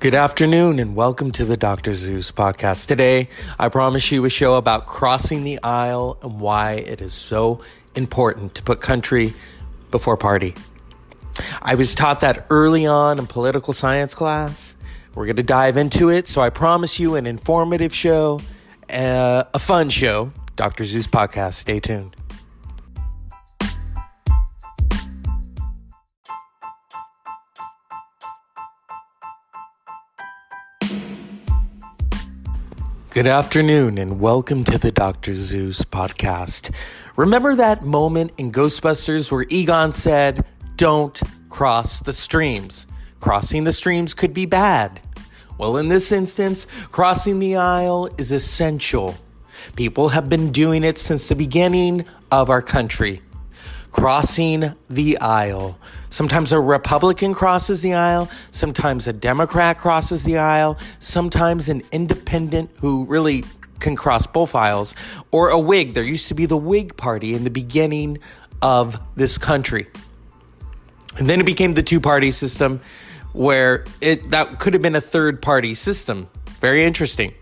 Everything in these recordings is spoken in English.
Good afternoon and welcome to the Dr. Zeus podcast. Today, I promise you a show about crossing the aisle and why it is so important to put country before party. I was taught that early on in political science class. We're going to dive into it, so I promise you an informative show, uh, a fun show. Dr. Zeus podcast. Stay tuned. Good afternoon and welcome to the Dr. Zeus podcast. Remember that moment in Ghostbusters where Egon said, Don't cross the streams? Crossing the streams could be bad. Well, in this instance, crossing the aisle is essential. People have been doing it since the beginning of our country crossing the aisle. Sometimes a Republican crosses the aisle, sometimes a Democrat crosses the aisle, sometimes an independent who really can cross both aisles, or a Whig. There used to be the Whig Party in the beginning of this country. And then it became the two party system where it that could have been a third party system. Very interesting.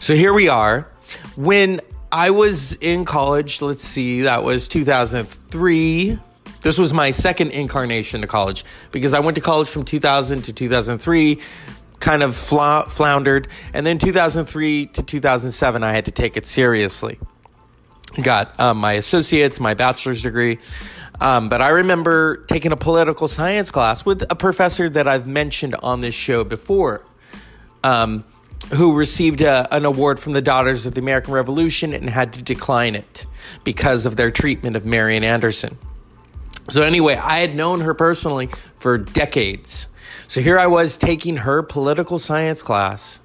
So here we are. When I was in college, let's see, that was 2003. This was my second incarnation to college because I went to college from 2000 to 2003, kind of floundered. And then 2003 to 2007, I had to take it seriously. Got um, my associates, my bachelor's degree. Um, but I remember taking a political science class with a professor that I've mentioned on this show before. Um, who received a, an award from the Daughters of the American Revolution and had to decline it because of their treatment of Marian Anderson. So, anyway, I had known her personally for decades. So, here I was taking her political science class,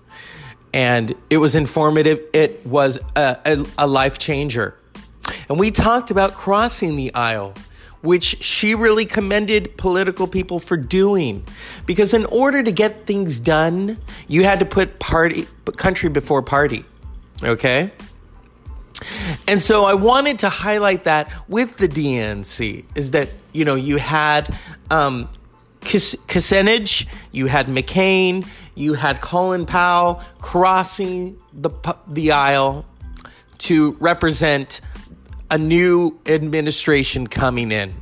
and it was informative. It was a, a, a life changer. And we talked about crossing the aisle which she really commended political people for doing. Because in order to get things done, you had to put party country before party. Okay? And so I wanted to highlight that with the DNC is that, you know, you had um, Kucinich, you had McCain, you had Colin Powell crossing the, the aisle to represent a new administration coming in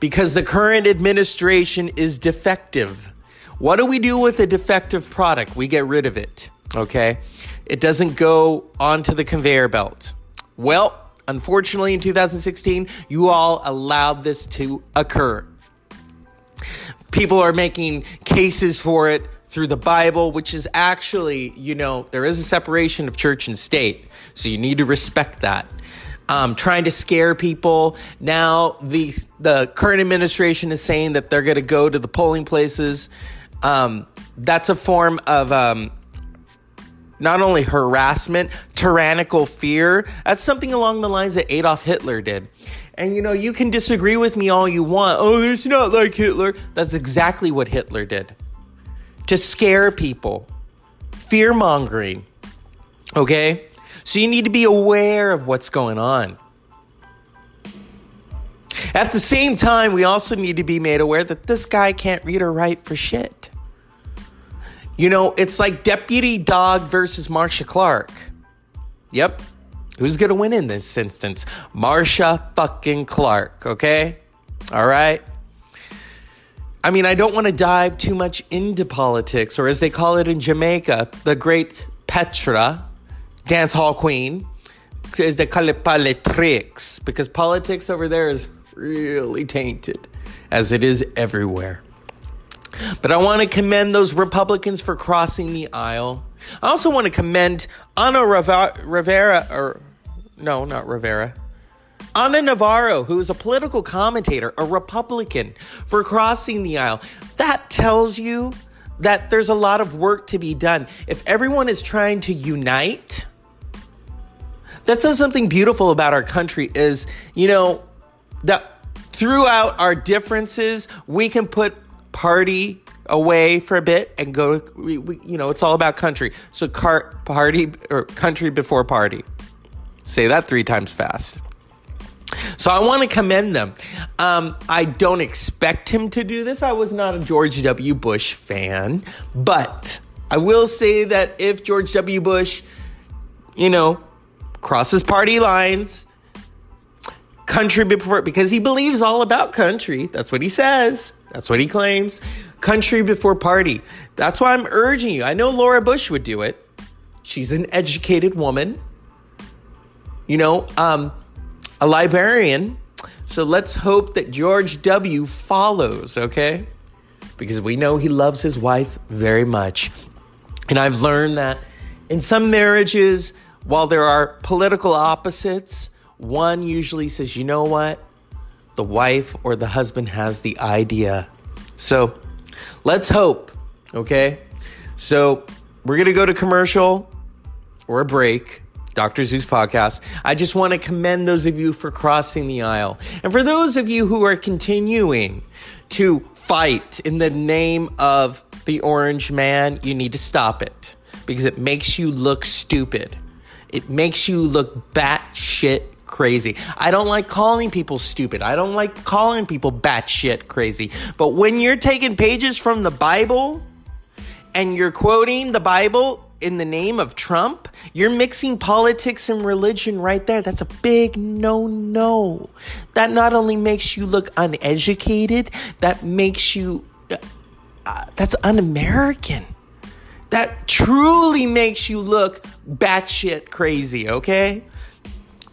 because the current administration is defective. What do we do with a defective product? We get rid of it, okay? It doesn't go onto the conveyor belt. Well, unfortunately, in 2016, you all allowed this to occur. People are making cases for it through the Bible, which is actually, you know, there is a separation of church and state. So you need to respect that um, trying to scare people. Now the the current administration is saying that they're going to go to the polling places. Um, that's a form of um, not only harassment, tyrannical fear. That's something along the lines that Adolf Hitler did. And you know, you can disagree with me all you want. Oh, it's not like Hitler. That's exactly what Hitler did to scare people, fear mongering. Okay? So you need to be aware of what's going on. At the same time, we also need to be made aware that this guy can't read or write for shit. You know, it's like Deputy Dawg versus Marcia Clark. Yep. Who's going to win in this instance? Marcia fucking Clark, okay? All right. I mean, I don't want to dive too much into politics, or as they call it in Jamaica, the great Petra, dance hall queen is they call it politics because politics over there is really tainted as it is everywhere. But I want to commend those Republicans for crossing the aisle. I also want to commend Ana Rivera, or no, not Rivera. Ana Navarro, who is a political commentator, a Republican, for crossing the aisle. That tells you that there's a lot of work to be done. If everyone is trying to unite, that says something beautiful about our country is, you know, that throughout our differences, we can put party away for a bit and go, we, we, you know, it's all about country. So, car, party or country before party. Say that three times fast. So I want to commend them. Um, I don't expect him to do this. I was not a George W. Bush fan, but I will say that if George W. Bush, you know, crosses party lines, country before, because he believes all about country. That's what he says. That's what he claims. Country before party. That's why I'm urging you. I know Laura Bush would do it. She's an educated woman. You know, um, a librarian. So let's hope that George W. follows, okay? Because we know he loves his wife very much. And I've learned that in some marriages, while there are political opposites, one usually says, you know what? The wife or the husband has the idea. So let's hope, okay? So we're going to go to commercial or a break. Dr. Zeus podcast. I just want to commend those of you for crossing the aisle. And for those of you who are continuing to fight in the name of the orange man, you need to stop it because it makes you look stupid. It makes you look batshit crazy. I don't like calling people stupid. I don't like calling people batshit crazy. But when you're taking pages from the Bible and you're quoting the Bible in the name of Trump, you're mixing politics and religion right there. That's a big no no. That not only makes you look uneducated, that makes you, uh, uh, that's un American. That truly makes you look batshit crazy, okay?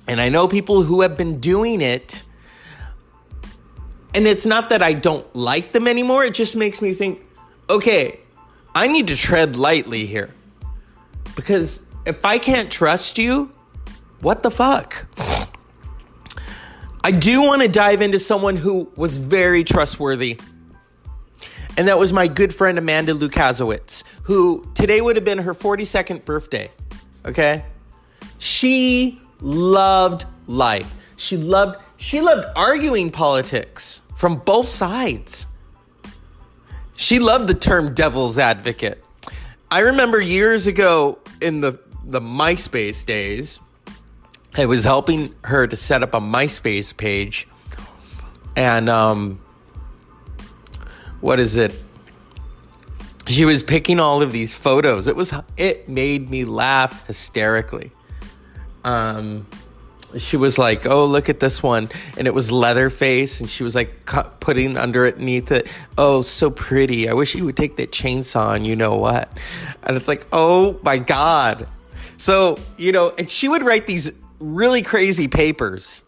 And I know people who have been doing it. And it's not that I don't like them anymore, it just makes me think, okay, I need to tread lightly here. Because if I can't trust you, what the fuck? I do want to dive into someone who was very trustworthy. And that was my good friend Amanda Lukasiewicz, who today would have been her 42nd birthday. Okay? She loved life. She loved she loved arguing politics from both sides. She loved the term devil's advocate. I remember years ago in the the MySpace days, I was helping her to set up a MySpace page, and um, what is it? She was picking all of these photos. It was it made me laugh hysterically. Um, she was like, "Oh, look at this one," and it was Leatherface, and she was like cut, putting underneath it, "Oh, so pretty. I wish you would take that chainsaw and you know what." And it's like, "Oh my god!" So you know, and she would write these really crazy papers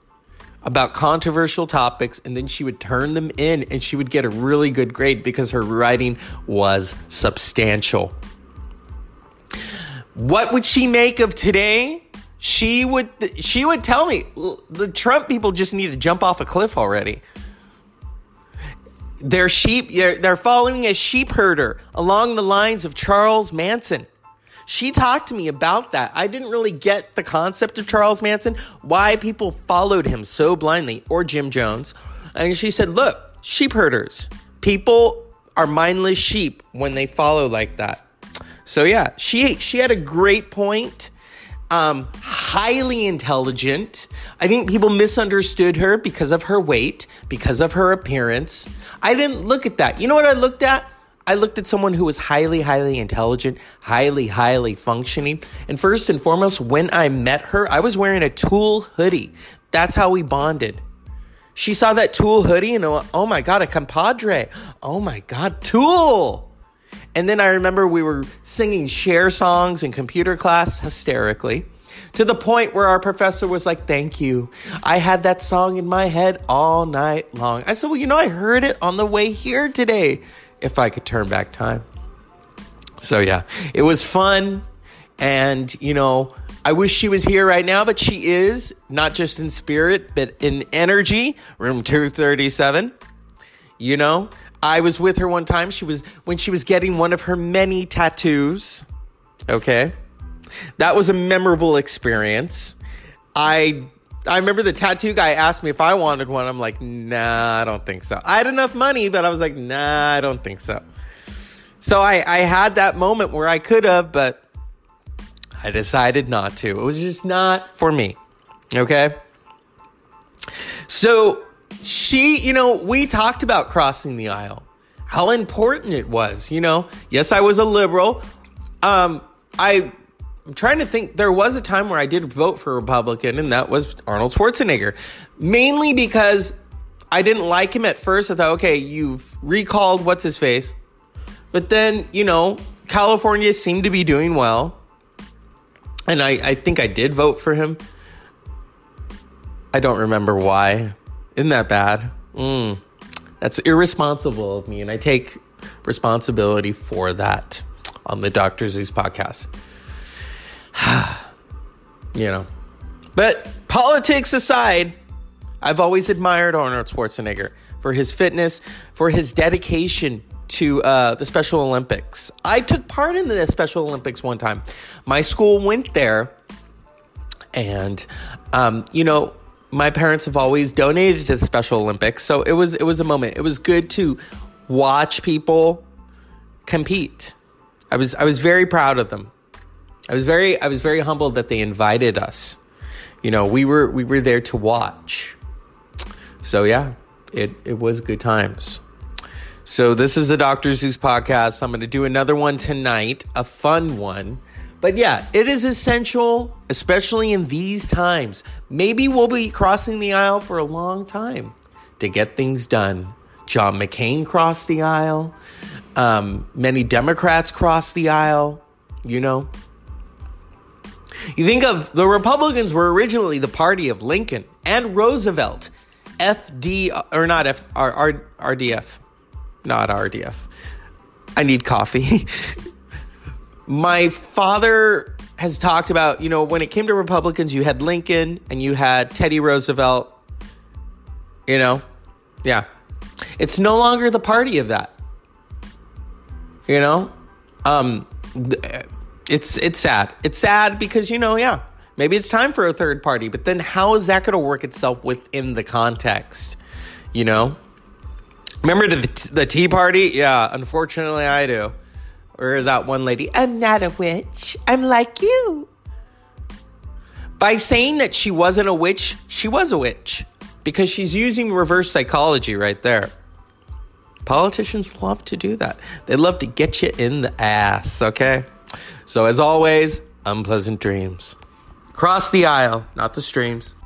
about controversial topics, and then she would turn them in, and she would get a really good grade because her writing was substantial. What would she make of today? She would she would tell me the Trump people just need to jump off a cliff already. They're sheep. They're, they're following a sheep herder along the lines of Charles Manson. She talked to me about that. I didn't really get the concept of Charles Manson, why people followed him so blindly, or Jim Jones. And she said, "Look, sheep herders. People are mindless sheep when they follow like that." So yeah, she she had a great point um, highly intelligent. I think people misunderstood her because of her weight, because of her appearance. I didn't look at that. You know what I looked at? I looked at someone who was highly, highly intelligent, highly, highly functioning. And first and foremost, when I met her, I was wearing a Tool hoodie. That's how we bonded. She saw that Tool hoodie and, oh my God, a compadre. Oh my God, Tool. And then I remember we were singing Cher songs in computer class hysterically to the point where our professor was like, Thank you. I had that song in my head all night long. I said, Well, you know, I heard it on the way here today if I could turn back time. So, yeah, it was fun. And, you know, I wish she was here right now, but she is, not just in spirit, but in energy. Room 237. You know, I was with her one time. She was when she was getting one of her many tattoos. Okay. That was a memorable experience. I I remember the tattoo guy asked me if I wanted one. I'm like, nah, I don't think so. I had enough money, but I was like, nah, I don't think so. So I, I had that moment where I could have, but I decided not to. It was just not for me. Okay. So she, you know, we talked about crossing the aisle, how important it was. You know, yes, I was a liberal. Um, I I'm trying to think. There was a time where I did vote for Republican, and that was Arnold Schwarzenegger, mainly because I didn't like him at first. I thought, okay, you've recalled what's his face, but then you know, California seemed to be doing well, and I, I think I did vote for him. I don't remember why. Isn't that bad? Mm, that's irresponsible of me, and I take responsibility for that on the Dr. Zeus podcast. you know. But politics aside, I've always admired Arnold Schwarzenegger for his fitness, for his dedication to uh, the Special Olympics. I took part in the Special Olympics one time. My school went there, and um, you know, my parents have always donated to the Special Olympics, so it was it was a moment. It was good to watch people compete. I was I was very proud of them. I was very I was very humbled that they invited us. You know, we were we were there to watch. So yeah, it it was good times. So this is the Dr. Zeus podcast. I'm going to do another one tonight, a fun one. But yeah, it is essential, especially in these times. Maybe we'll be crossing the aisle for a long time to get things done. John McCain crossed the aisle. Um, many Democrats crossed the aisle. You know, you think of the Republicans were originally the party of Lincoln and Roosevelt. FD or not F R, R, RDF, not RDF. I need coffee. My father has talked about, you know, when it came to Republicans, you had Lincoln and you had Teddy Roosevelt. You know, yeah. It's no longer the party of that. You know, um, it's it's sad. It's sad because you know, yeah, maybe it's time for a third party, but then how is that going to work itself within the context? You know, remember the the Tea Party? Yeah, unfortunately, I do. Or that one lady, I'm not a witch. I'm like you. By saying that she wasn't a witch, she was a witch because she's using reverse psychology right there. Politicians love to do that. They love to get you in the ass, okay? So, as always, unpleasant dreams. Cross the aisle, not the streams.